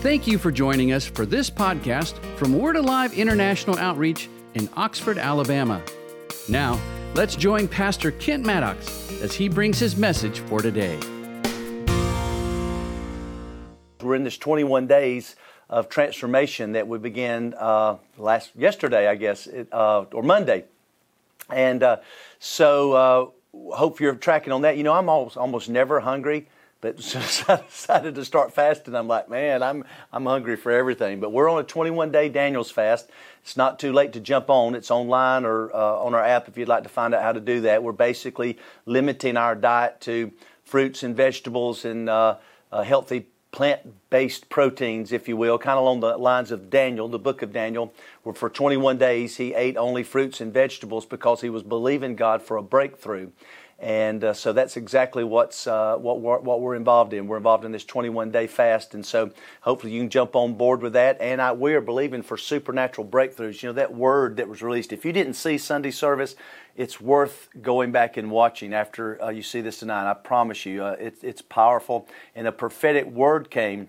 Thank you for joining us for this podcast from Word Alive International Outreach in Oxford, Alabama. Now, let's join Pastor Kent Mattox as he brings his message for today. We're in this 21 days of transformation that we began uh, last yesterday, I guess, uh, or Monday, and uh, so uh, hope you're tracking on that. You know, I'm almost, almost never hungry. I decided to start fasting, I'm like, man, I'm I'm hungry for everything. But we're on a 21 day Daniel's fast. It's not too late to jump on. It's online or uh, on our app if you'd like to find out how to do that. We're basically limiting our diet to fruits and vegetables and uh, uh, healthy plant based proteins, if you will, kind of along the lines of Daniel, the book of Daniel, where for 21 days he ate only fruits and vegetables because he was believing God for a breakthrough. And uh, so that's exactly what's uh, what we're, what we're involved in. We're involved in this 21 day fast, and so hopefully you can jump on board with that. And I, we are believing for supernatural breakthroughs. You know that word that was released. If you didn't see Sunday service, it's worth going back and watching after uh, you see this tonight. I promise you, uh, it, it's powerful. And a prophetic word came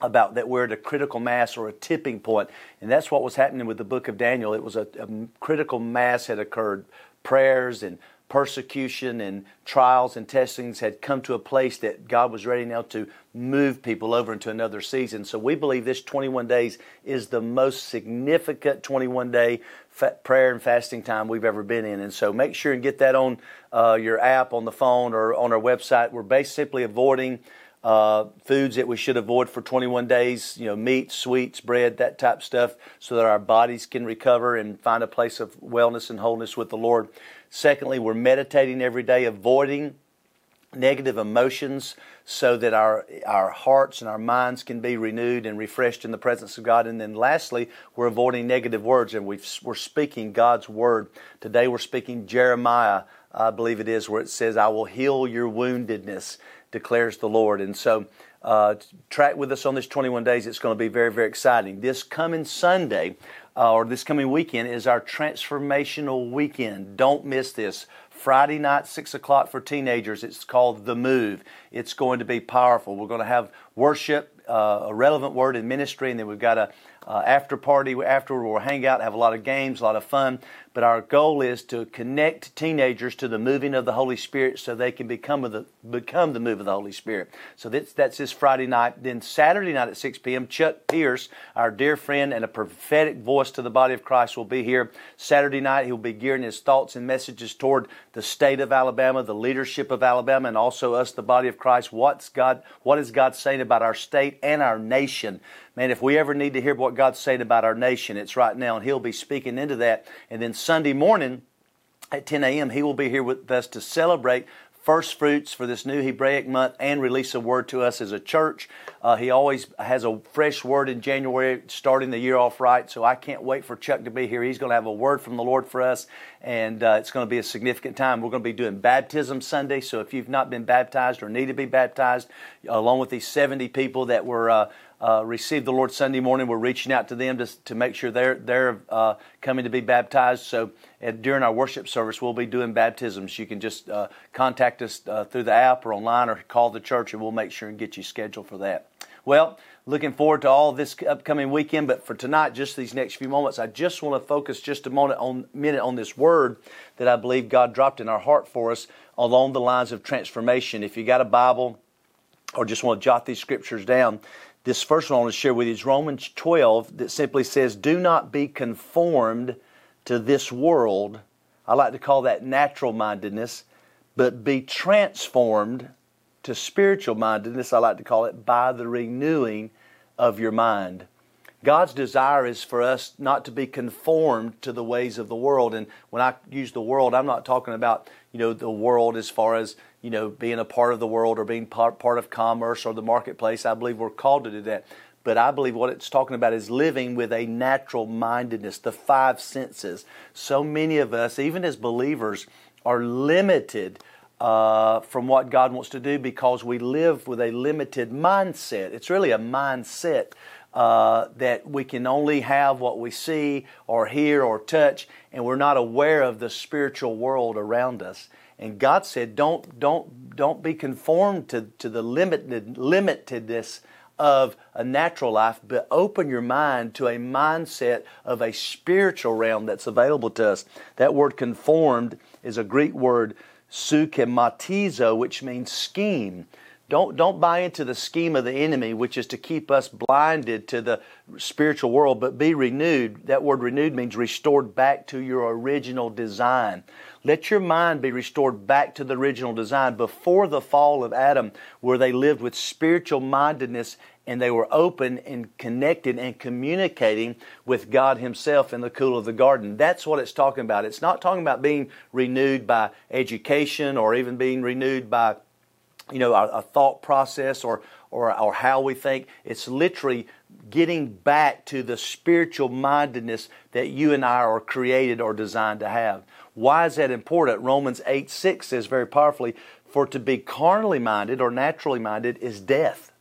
about that we're at a critical mass or a tipping point, and that's what was happening with the book of Daniel. It was a, a critical mass had occurred. Prayers and persecution and trials and testings had come to a place that God was ready now to move people over into another season. So we believe this 21 days is the most significant 21 day prayer and fasting time we've ever been in. And so make sure and get that on uh, your app, on the phone, or on our website. We're basically avoiding. Uh, foods that we should avoid for 21 days, you know, meat, sweets, bread, that type stuff, so that our bodies can recover and find a place of wellness and wholeness with the Lord. Secondly, we're meditating every day, avoiding negative emotions so that our our hearts and our minds can be renewed and refreshed in the presence of God. And then lastly we're avoiding negative words. And we are speaking God's word. Today we're speaking Jeremiah I believe it is where it says I will heal your woundedness declares the Lord. And so uh, track with us on this 21 days. It's going to be very very exciting. This coming Sunday uh, or this coming weekend is our transformational weekend. Don't miss this. Friday night, 6 o'clock for teenagers. It's called The Move. It's going to be powerful. We're going to have worship, uh, a relevant word in ministry, and then we've got a uh, after party afterward. We'll hang out, have a lot of games, a lot of fun. But our goal is to connect teenagers to the moving of the Holy Spirit so they can become the become the move of the Holy Spirit. So that's that's this Friday night. Then Saturday night at 6 p.m. Chuck Pierce, our dear friend and a prophetic voice to the body of Christ, will be here. Saturday night he'll be gearing his thoughts and messages toward the state of Alabama, the leadership of Alabama, and also us, the body of Christ. What's God? What is God saying about our state and our nation? Man, if we ever need to hear what God's saying about our nation, it's right now, and He'll be speaking into that. And then Sunday morning at 10 a.m., He will be here with us to celebrate first fruits for this new Hebraic month and release a word to us as a church. Uh, he always has a fresh word in January, starting the year off right. So I can't wait for Chuck to be here. He's going to have a word from the Lord for us, and uh, it's going to be a significant time. We're going to be doing baptism Sunday. So if you've not been baptized or need to be baptized, along with these 70 people that were uh, uh, received the Lord Sunday morning. We're reaching out to them to, to make sure they're they're uh, coming to be baptized. So at, during our worship service, we'll be doing baptisms. You can just uh, contact us uh, through the app or online, or call the church, and we'll make sure and get you scheduled for that. Well, looking forward to all this upcoming weekend. But for tonight, just these next few moments, I just want to focus just a moment on minute on this word that I believe God dropped in our heart for us along the lines of transformation. If you got a Bible or just want to jot these scriptures down, this first one I want to share with you is Romans 12 that simply says, Do not be conformed to this world. I like to call that natural mindedness, but be transformed to spiritual mindedness. I like to call it by the renewing of your mind. God's desire is for us not to be conformed to the ways of the world. And when I use the world, I'm not talking about, you know, the world as far as you know, being a part of the world or being part, part of commerce or the marketplace. I believe we're called to do that. But I believe what it's talking about is living with a natural mindedness, the five senses. So many of us, even as believers, are limited uh, from what God wants to do because we live with a limited mindset. It's really a mindset uh, that we can only have what we see or hear or touch, and we're not aware of the spiritual world around us. And God said, don't, don't, don't be conformed to, to the limited, limitedness of a natural life, but open your mind to a mindset of a spiritual realm that's available to us. That word conformed is a Greek word sukematizo, which means scheme. Don't, don't buy into the scheme of the enemy, which is to keep us blinded to the spiritual world, but be renewed. That word renewed means restored back to your original design. Let your mind be restored back to the original design before the fall of Adam, where they lived with spiritual mindedness and they were open and connected and communicating with God Himself in the cool of the garden. That's what it's talking about. It's not talking about being renewed by education or even being renewed by you know, a, a thought process or, or, or how we think. It's literally getting back to the spiritual mindedness that you and I are created or designed to have. Why is that important? Romans 8 6 says very powerfully, For to be carnally minded or naturally minded is death,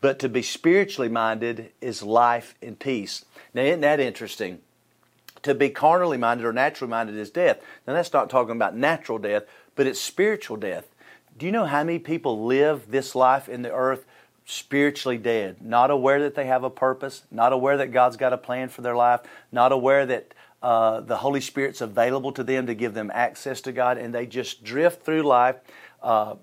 but to be spiritually minded is life and peace. Now, isn't that interesting? To be carnally minded or naturally minded is death. Now, that's not talking about natural death, but it's spiritual death. Do you know how many people live this life in the earth spiritually dead, not aware that they have a purpose, not aware that God's got a plan for their life, not aware that uh, the Holy Spirit's available to them to give them access to God, and they just drift through life, uh,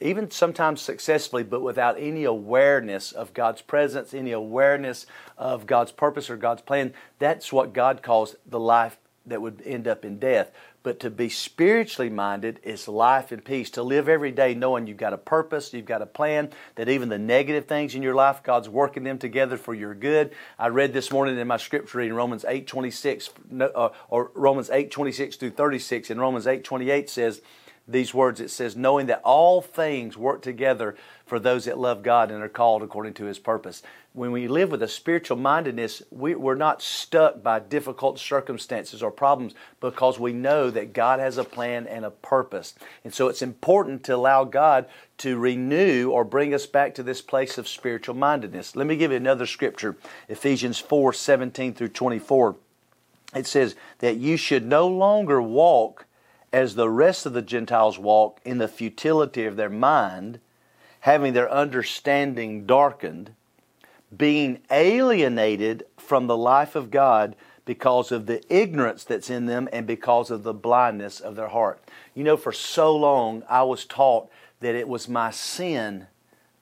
even sometimes successfully, but without any awareness of God's presence, any awareness of God's purpose or God's plan. That's what God calls the life that would end up in death. But to be spiritually minded is life and peace. To live every day knowing you've got a purpose, you've got a plan, that even the negative things in your life, God's working them together for your good. I read this morning in my scripture reading Romans 8 26, uh, or Romans 8 26 through 36, and Romans 8 28 says, these words it says knowing that all things work together for those that love god and are called according to his purpose when we live with a spiritual mindedness, we, are not stuck by difficult circumstances or problems because we know that God has a plan and a purpose. And so it's important to allow God to renew or bring us back to this place of spiritual mindedness. Let me give you another scripture Ephesians 4 17 through 24. It says that you should no longer walk as the rest of the Gentiles walk in the futility of their mind, having their understanding darkened being alienated from the life of God because of the ignorance that's in them and because of the blindness of their heart. You know, for so long I was taught that it was my sin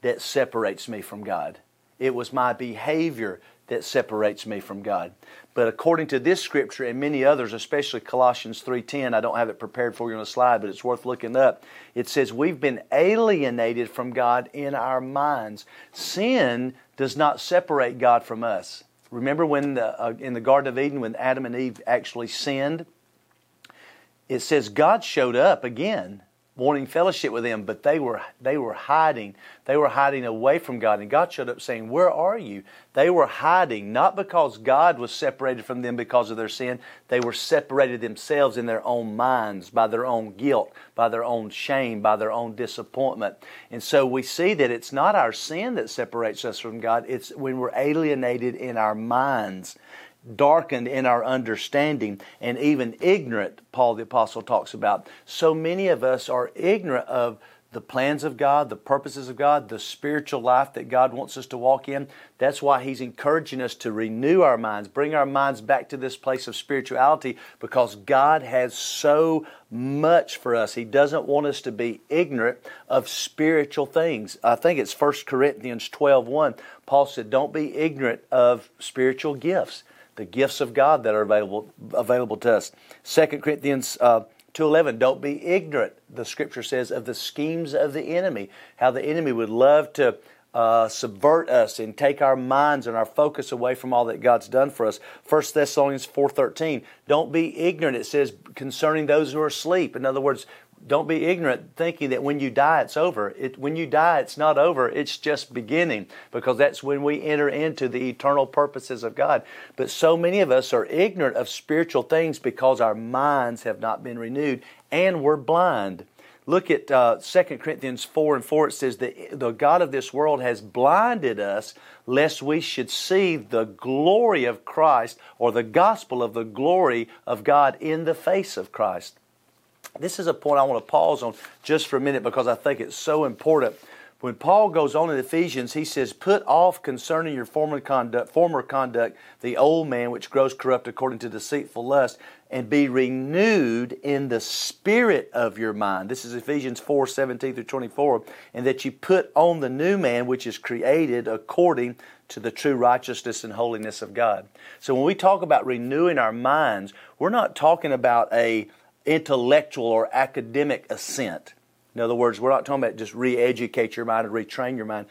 that separates me from God. It was my behavior that separates me from God. But according to this scripture and many others, especially Colossians 3:10, I don't have it prepared for you on the slide, but it's worth looking up. It says we've been alienated from God in our minds. Sin does not separate God from us. Remember when the, uh, in the Garden of Eden when Adam and Eve actually sinned? It says God showed up again wanting fellowship with them, but they were they were hiding. They were hiding away from God. And God showed up saying, Where are you? They were hiding, not because God was separated from them because of their sin. They were separated themselves in their own minds by their own guilt, by their own shame, by their own disappointment. And so we see that it's not our sin that separates us from God, it's when we're alienated in our minds darkened in our understanding and even ignorant, Paul the Apostle talks about. So many of us are ignorant of the plans of God, the purposes of God, the spiritual life that God wants us to walk in. That's why He's encouraging us to renew our minds, bring our minds back to this place of spirituality because God has so much for us. He doesn't want us to be ignorant of spiritual things. I think it's 1 Corinthians 12 1. Paul said, Don't be ignorant of spiritual gifts the gifts of God that are available available to us. 2 Corinthians uh, 2.11, don't be ignorant, the scripture says, of the schemes of the enemy, how the enemy would love to uh, subvert us and take our minds and our focus away from all that God's done for us. 1 Thessalonians 4.13, don't be ignorant, it says, concerning those who are asleep. In other words, don't be ignorant thinking that when you die it's over. It, when you die it's not over, it's just beginning because that's when we enter into the eternal purposes of God. But so many of us are ignorant of spiritual things because our minds have not been renewed and we're blind. Look at uh, 2 Corinthians 4 and 4. It says that the God of this world has blinded us lest we should see the glory of Christ or the gospel of the glory of God in the face of Christ. This is a point I want to pause on just for a minute because I think it's so important. When Paul goes on in Ephesians, he says, Put off concerning your former conduct, former conduct the old man which grows corrupt according to deceitful lust, and be renewed in the spirit of your mind. This is Ephesians 4 17 through 24. And that you put on the new man which is created according to the true righteousness and holiness of God. So when we talk about renewing our minds, we're not talking about a intellectual or academic assent. In other words, we're not talking about just re educate your mind and retrain your mind.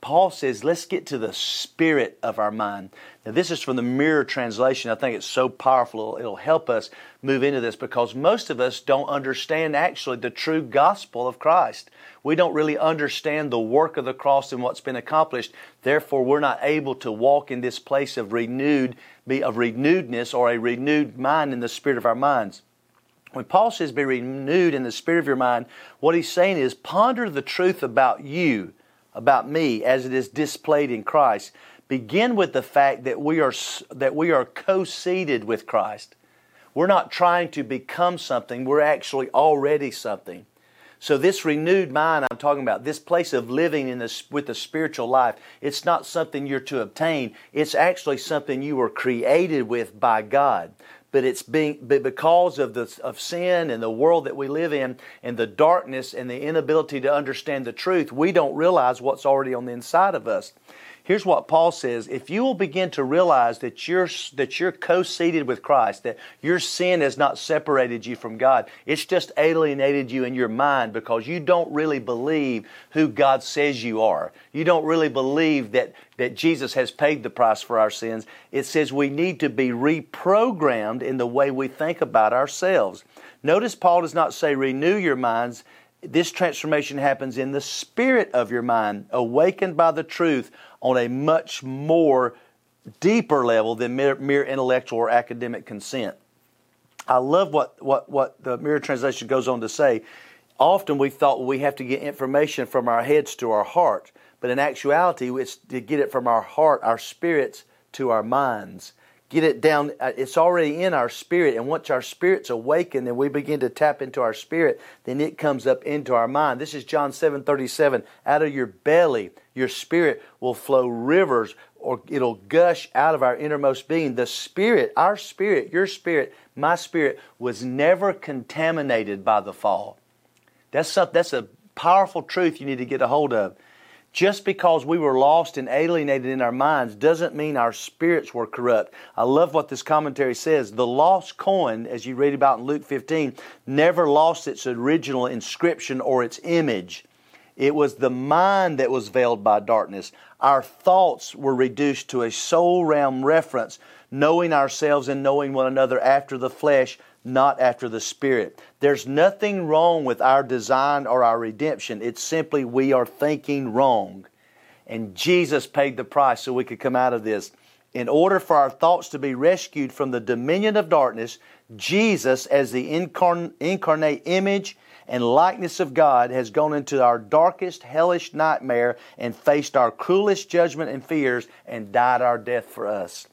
Paul says, let's get to the spirit of our mind. Now, this is from the Mirror translation. I think it's so powerful. It'll help us move into this because most of us don't understand actually the true gospel of Christ. We don't really understand the work of the cross and what's been accomplished. Therefore, we're not able to walk in this place of renewed, be of renewedness or a renewed mind in the spirit of our minds. When Paul says be renewed in the spirit of your mind, what he's saying is ponder the truth about you, about me, as it is displayed in Christ. Begin with the fact that we are, that we are co seated with Christ. We're not trying to become something, we're actually already something. So, this renewed mind I'm talking about, this place of living in this, with the spiritual life, it's not something you're to obtain. It's actually something you were created with by God but it's being but because of the of sin and the world that we live in and the darkness and the inability to understand the truth we don't realize what's already on the inside of us Here's what Paul says if you will begin to realize that you're, that you're co seated with Christ, that your sin has not separated you from God, it's just alienated you in your mind because you don't really believe who God says you are. You don't really believe that, that Jesus has paid the price for our sins. It says we need to be reprogrammed in the way we think about ourselves. Notice Paul does not say renew your minds this transformation happens in the spirit of your mind, awakened by the truth on a much more deeper level than mere, mere intellectual or academic consent. I love what, what, what the Mirror Translation goes on to say. Often we thought we have to get information from our heads to our heart, but in actuality, it's to get it from our heart, our spirits, to our minds get it down. Uh, it's already in our spirit. And once our spirit's awakened and we begin to tap into our spirit, then it comes up into our mind. This is John 7 37. Out of your belly, your spirit will flow rivers or it'll gush out of our innermost being. The spirit, our spirit, your spirit, my spirit was never contaminated by the fall. That's, a, that's a powerful truth you need to get a hold of. Just because we were lost and alienated in our minds doesn't mean our spirits were corrupt. I love what this commentary says. The lost coin, as you read about in Luke 15, never lost its original inscription or its image. It was the mind that was veiled by darkness. Our thoughts were reduced to a soul realm reference, knowing ourselves and knowing one another after the flesh not after the Spirit. There's nothing wrong with our design or our redemption. It's simply we are thinking wrong. And Jesus paid the price so we could come out of this. In order for our thoughts to be rescued from the dominion of darkness, Jesus, as the incarn- incarnate image and likeness of God, has gone into our darkest, hellish nightmare and faced our cruelest judgment and fears and died our death for us.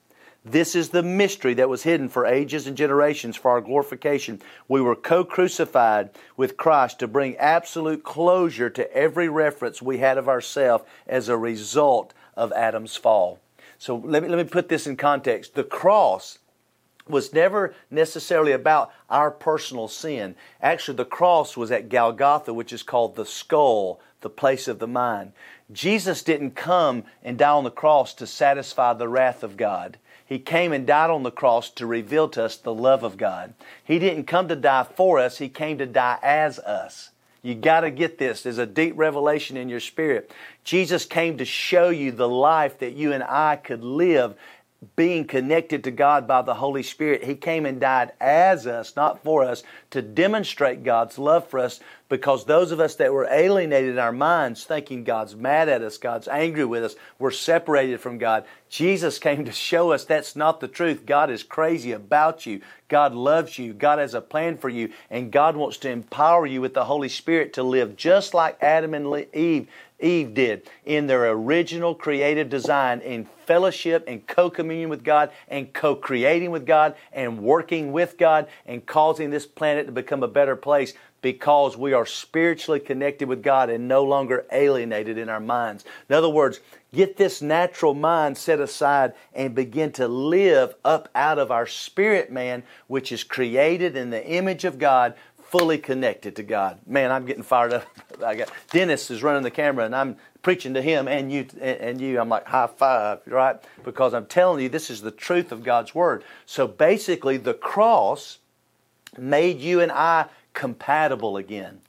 This is the mystery that was hidden for ages and generations for our glorification. We were co crucified with Christ to bring absolute closure to every reference we had of ourselves as a result of Adam's fall. So let me, let me put this in context. The cross was never necessarily about our personal sin. Actually, the cross was at Golgotha, which is called the skull, the place of the mind. Jesus didn't come and die on the cross to satisfy the wrath of God. He came and died on the cross to reveal to us the love of God. He didn't come to die for us, He came to die as us. You got to get this. There's a deep revelation in your spirit. Jesus came to show you the life that you and I could live being connected to God by the Holy Spirit. He came and died as us, not for us, to demonstrate God's love for us because those of us that were alienated in our minds, thinking God's mad at us, God's angry with us, we're separated from God. Jesus came to show us that's not the truth. God is crazy about you. God loves you. God has a plan for you. And God wants to empower you with the Holy Spirit to live just like Adam and Eve Eve did in their original creative design in fellowship and co communion with God and co creating with God and working with God and causing this planet to become a better place. because we are spiritually connected with God and no longer alienated in our minds. In other words, get this natural mind set aside and begin to live up out of our spirit man, which is created in the image of God, fully connected to God. Man, I'm getting fired up. I got Dennis is running the camera and I'm preaching to him and you and you. I'm like high five, right? Because I'm telling you this is the truth of God's word. So basically the cross made you and I compatible again.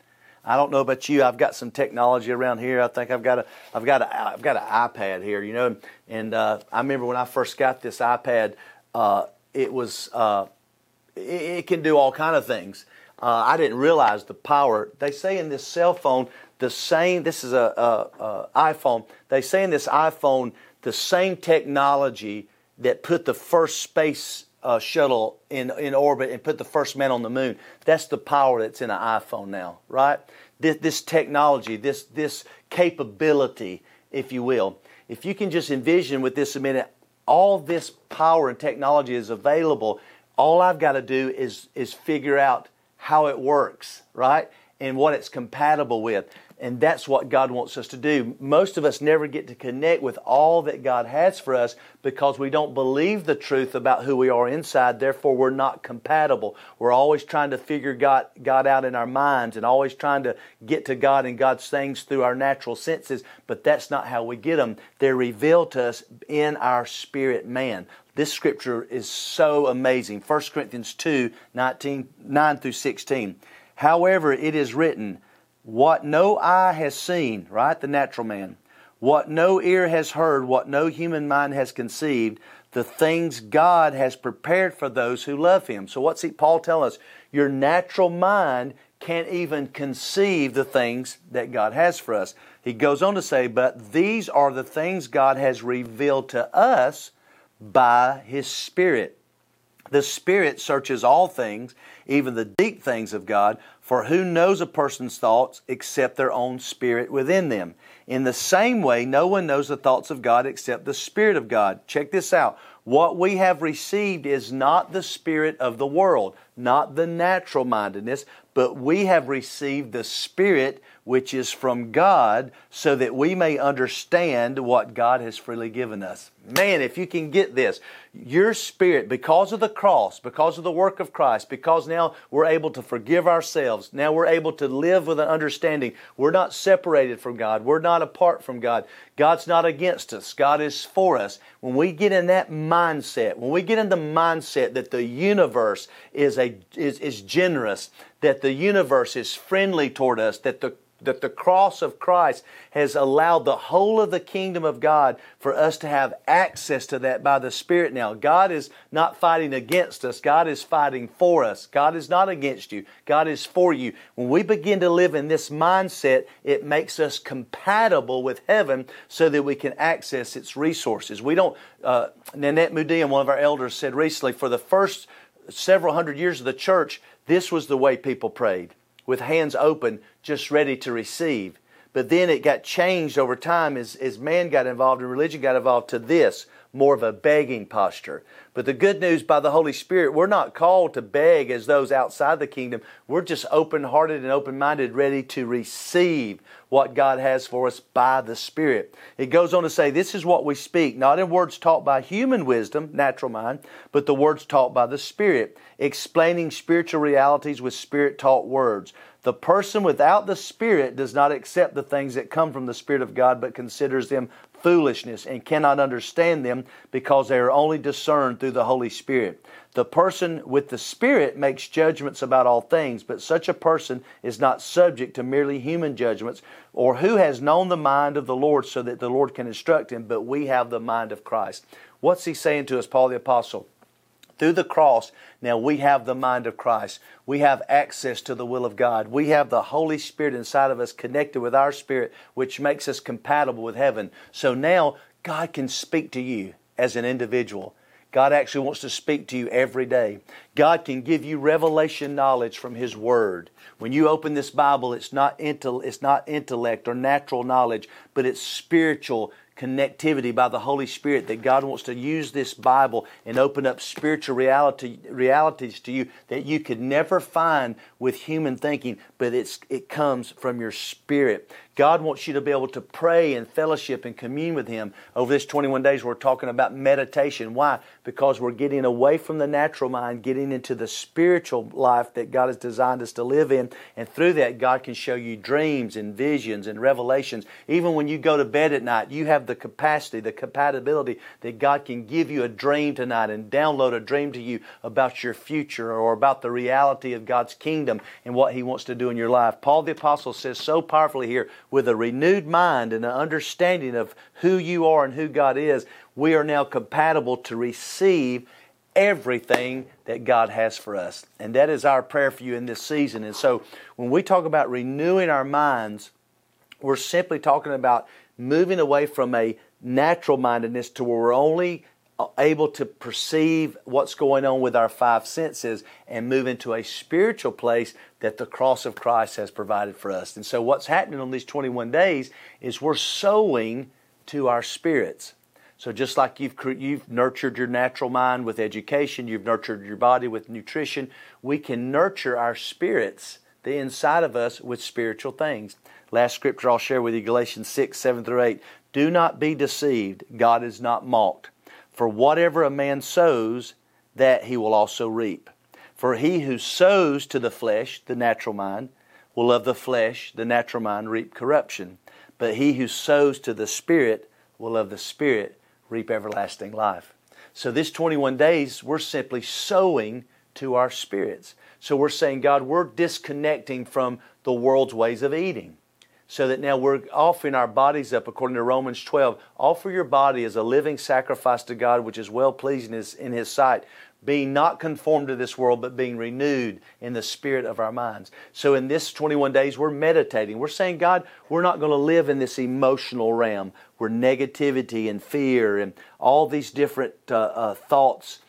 I don't know about you. I've got some technology around here. I think I've got a, I've got a, I've got an iPad here. You know, and uh, I remember when I first got this iPad, uh, it was, uh, it, it, can do all kind of things. Uh, I didn't realize the power. They say in this cell phone, the same. This is a, a, a iPhone. They say in this iPhone, the same technology that put the first space uh, shuttle in, in orbit and put the first man on the moon. That's the power that's in an iPhone now, right? This, this technology, this, this capability, if you will. If you can just envision with this a minute, all this power and technology is available. All I've got to do is, is figure out how it works, right? And what it's compatible with. And that's what God wants us to do. Most of us never get to connect with all that God has for us because we don't believe the truth about who we are inside. Therefore, we're not compatible. We're always trying to figure God, God out in our minds and always trying to get to God and God's things through our natural senses. But that's not how we get them. They're revealed to us in our spirit man. This scripture is so amazing. 1 Corinthians 2 19, 9 through 16. However, it is written, what no eye has seen, right? The natural man. What no ear has heard, what no human mind has conceived, the things God has prepared for those who love Him. So, what's he, Paul tell us? Your natural mind can't even conceive the things that God has for us. He goes on to say, But these are the things God has revealed to us by His Spirit. The Spirit searches all things, even the deep things of God, for who knows a person's thoughts except their own spirit within them? In the same way, no one knows the thoughts of God except the Spirit of God. Check this out. What we have received is not the spirit of the world, not the natural mindedness, but we have received the Spirit which is from God, so that we may understand what God has freely given us. Man, if you can get this, your spirit, because of the cross, because of the work of Christ, because now we're able to forgive ourselves, now we're able to live with an understanding. We're not separated from God, we're not apart from God. God's not against us, God is for us. When we get in that mindset, when we get in the mindset that the universe is, a, is, is generous, that the universe is friendly toward us, that the that the cross of Christ has allowed the whole of the kingdom of God for us to have access to that by the Spirit now. God is not fighting against us, God is fighting for us. God is not against you, God is for you. When we begin to live in this mindset, it makes us compatible with heaven so that we can access its resources. We don't, uh, Nanette Mudian, one of our elders, said recently, for the first several hundred years of the church, this was the way people prayed with hands open, just ready to receive. But then it got changed over time as, as man got involved and religion got involved to this more of a begging posture. But the good news by the Holy Spirit, we're not called to beg as those outside the kingdom. We're just open hearted and open minded, ready to receive what God has for us by the Spirit. It goes on to say, This is what we speak, not in words taught by human wisdom, natural mind, but the words taught by the Spirit, explaining spiritual realities with Spirit taught words. The person without the Spirit does not accept the things that come from the Spirit of God, but considers them foolishness and cannot understand them because they are only discerned through the Holy Spirit. The person with the Spirit makes judgments about all things, but such a person is not subject to merely human judgments, or who has known the mind of the Lord so that the Lord can instruct him, but we have the mind of Christ. What's he saying to us, Paul the Apostle? Through the cross, now we have the mind of Christ. We have access to the will of God. We have the Holy Spirit inside of us connected with our spirit, which makes us compatible with heaven. So now God can speak to you as an individual. God actually wants to speak to you every day. God can give you revelation knowledge from His Word. When you open this Bible, it's not, intel- it's not intellect or natural knowledge, but it's spiritual connectivity by the Holy Spirit that God wants to use this Bible and open up spiritual reality, realities to you that you could never find with human thinking, but it's, it comes from your spirit. God wants you to be able to pray and fellowship and commune with Him. Over this 21 days, we're talking about meditation. Why? Because we're getting away from the natural mind, getting into the spiritual life that God has designed us to live in. And through that, God can show you dreams and visions and revelations. Even when you go to bed at night, you have the capacity, the compatibility that God can give you a dream tonight and download a dream to you about your future or about the reality of God's kingdom and what He wants to do in your life. Paul the Apostle says so powerfully here with a renewed mind and an understanding of who you are and who God is, we are now compatible to receive everything that God has for us. And that is our prayer for you in this season. And so when we talk about renewing our minds, we're simply talking about moving away from a natural mindedness to where we're only able to perceive what's going on with our five senses and move into a spiritual place that the cross of Christ has provided for us. And so, what's happening on these 21 days is we're sowing to our spirits. So, just like you've, you've nurtured your natural mind with education, you've nurtured your body with nutrition, we can nurture our spirits, the inside of us, with spiritual things. Last scripture I'll share with you Galatians 6, 7 through 8. Do not be deceived, God is not mocked. For whatever a man sows, that he will also reap. For he who sows to the flesh, the natural mind, will of the flesh, the natural mind, reap corruption. But he who sows to the Spirit will of the Spirit reap everlasting life. So, this 21 days, we're simply sowing to our spirits. So, we're saying, God, we're disconnecting from the world's ways of eating so that now we're offering our bodies up according to Romans 12. Offer your body as a living sacrifice to God, which is well pleasing in His sight, being not conformed to this world, but being renewed in the spirit of our minds. So in this 21 days, we're meditating. We're saying, God, we're not going to live in this emotional realm where negativity and fear and all these different uh, uh, thoughts,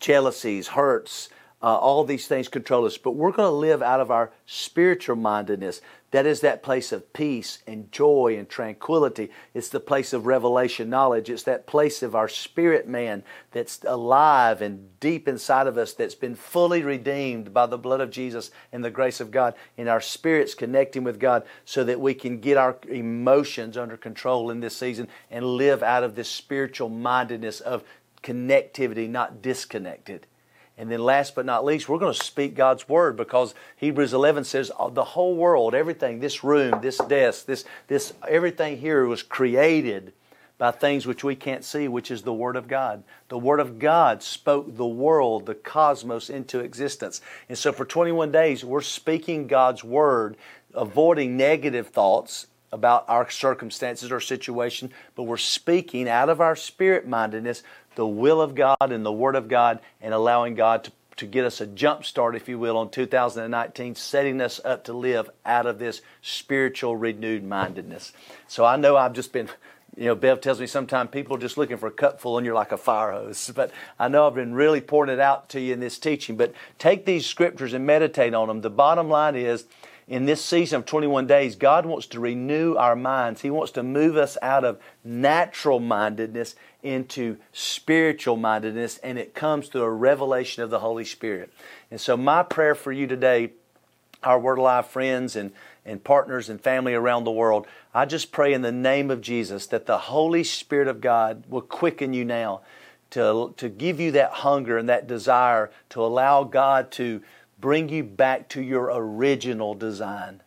jealousies, hurts, uh, all these things control us, but we're going to live out of our spiritual mindedness. That is that place of peace and joy and tranquility. It's the place of revelation knowledge. It's that place of our spirit man that's alive and deep inside of us that's been fully redeemed by the blood of Jesus and the grace of God. And our spirits connecting with God so that we can get our emotions under control in this season and live out of this spiritual mindedness of connectivity, not disconnected. And then last but not least, we're going to speak God's word because Hebrews 11 says uh, the whole world, everything, this room, this desk, this, this, everything here was created by things which we can't see, which is the Word of God. The Word of God spoke the world, the cosmos into existence. And so for 21 days, we're speaking God's Word, avoiding negative thoughts about our circumstances or situation, but we're speaking out of our spirit mindedness the will of God and the Word of God and allowing God to, to get us a jump start, if you will, on 2019, setting us up to live out of this spiritual renewed mindedness. So I know I've just been you know, Bev tells me sometimes people are just looking for a cupful and you're like a fire hose. But I know I've been really pouring it out to you in this teaching. But take these scriptures and meditate on them. The bottom line is in this season of 21 days, God wants to renew our minds. He wants to move us out of natural mindedness into spiritual mindedness, and it comes through a revelation of the Holy Spirit. And so, my prayer for you today, our Word Alive friends and, and partners and family around the world, I just pray in the name of Jesus that the Holy Spirit of God will quicken you now to, to give you that hunger and that desire to allow God to bring you back to your original design.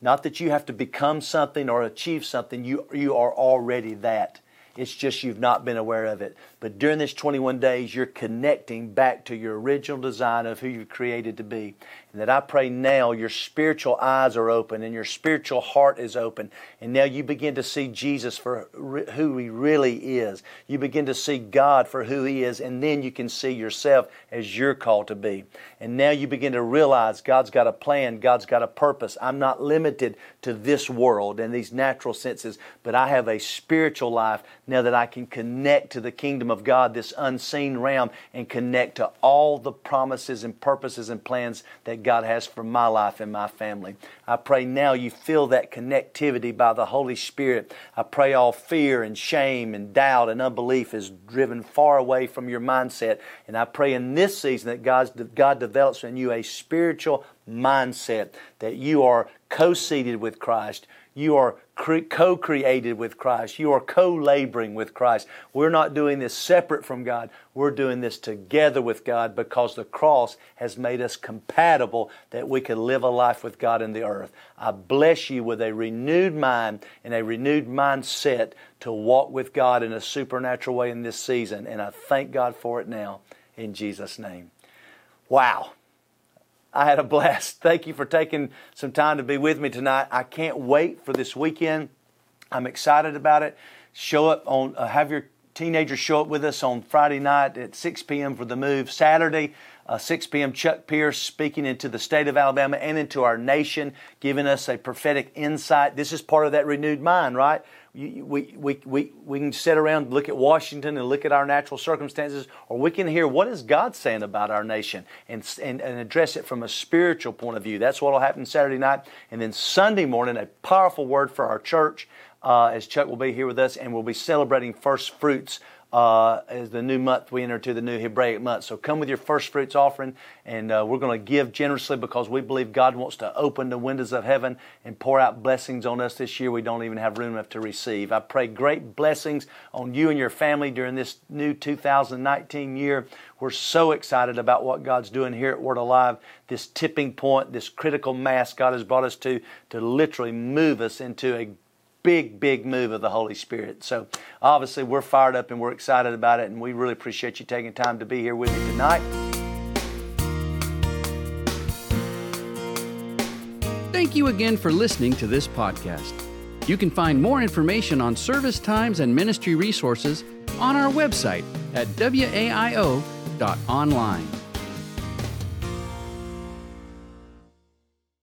Not that you have to become something or achieve something, you, you are already that. It's just you've not been aware of it. But during this 21 days, you're connecting back to your original design of who you're created to be. And that I pray now your spiritual eyes are open and your spiritual heart is open. And now you begin to see Jesus for who He really is. You begin to see God for who He is. And then you can see yourself as you're called to be. And now you begin to realize God's got a plan, God's got a purpose. I'm not limited to this world and these natural senses, but I have a spiritual life now that I can connect to the kingdom of God, this unseen realm, and connect to all the promises and purposes and plans that God has for my life and my family. I pray now you feel that connectivity by the Holy Spirit. I pray all fear and shame and doubt and unbelief is driven far away from your mindset. And I pray in this season that God's, God develops in you a spiritual mindset, that you are co seated with Christ. You are co created with Christ. You are co laboring with Christ. We're not doing this separate from God. We're doing this together with God because the cross has made us compatible that we can live a life with God in the earth. I bless you with a renewed mind and a renewed mindset to walk with God in a supernatural way in this season. And I thank God for it now in Jesus' name. Wow. I had a blast. Thank you for taking some time to be with me tonight. I can't wait for this weekend. I'm excited about it. Show up on, uh, have your teenagers show up with us on Friday night at 6 p.m. for the move. Saturday, uh, 6 p.m., Chuck Pierce speaking into the state of Alabama and into our nation, giving us a prophetic insight. This is part of that renewed mind, right? We, we, we, we can sit around, and look at Washington and look at our natural circumstances, or we can hear what is God saying about our nation and, and, and address it from a spiritual point of view. That's what will happen Saturday night. And then Sunday morning, a powerful word for our church uh, as Chuck will be here with us, and we'll be celebrating first fruits uh, as the new month we enter to the new Hebraic month. So come with your first fruits offering, and uh, we're going to give generously because we believe God wants to open the windows of heaven and pour out blessings on us this year. We don't even have room enough to receive. I pray great blessings on you and your family during this new 2019 year. We're so excited about what God's doing here at Word Alive. This tipping point, this critical mass God has brought us to, to literally move us into a big, big move of the Holy Spirit. So obviously, we're fired up and we're excited about it, and we really appreciate you taking time to be here with me tonight. Thank you again for listening to this podcast. You can find more information on service times and ministry resources on our website at waio.online.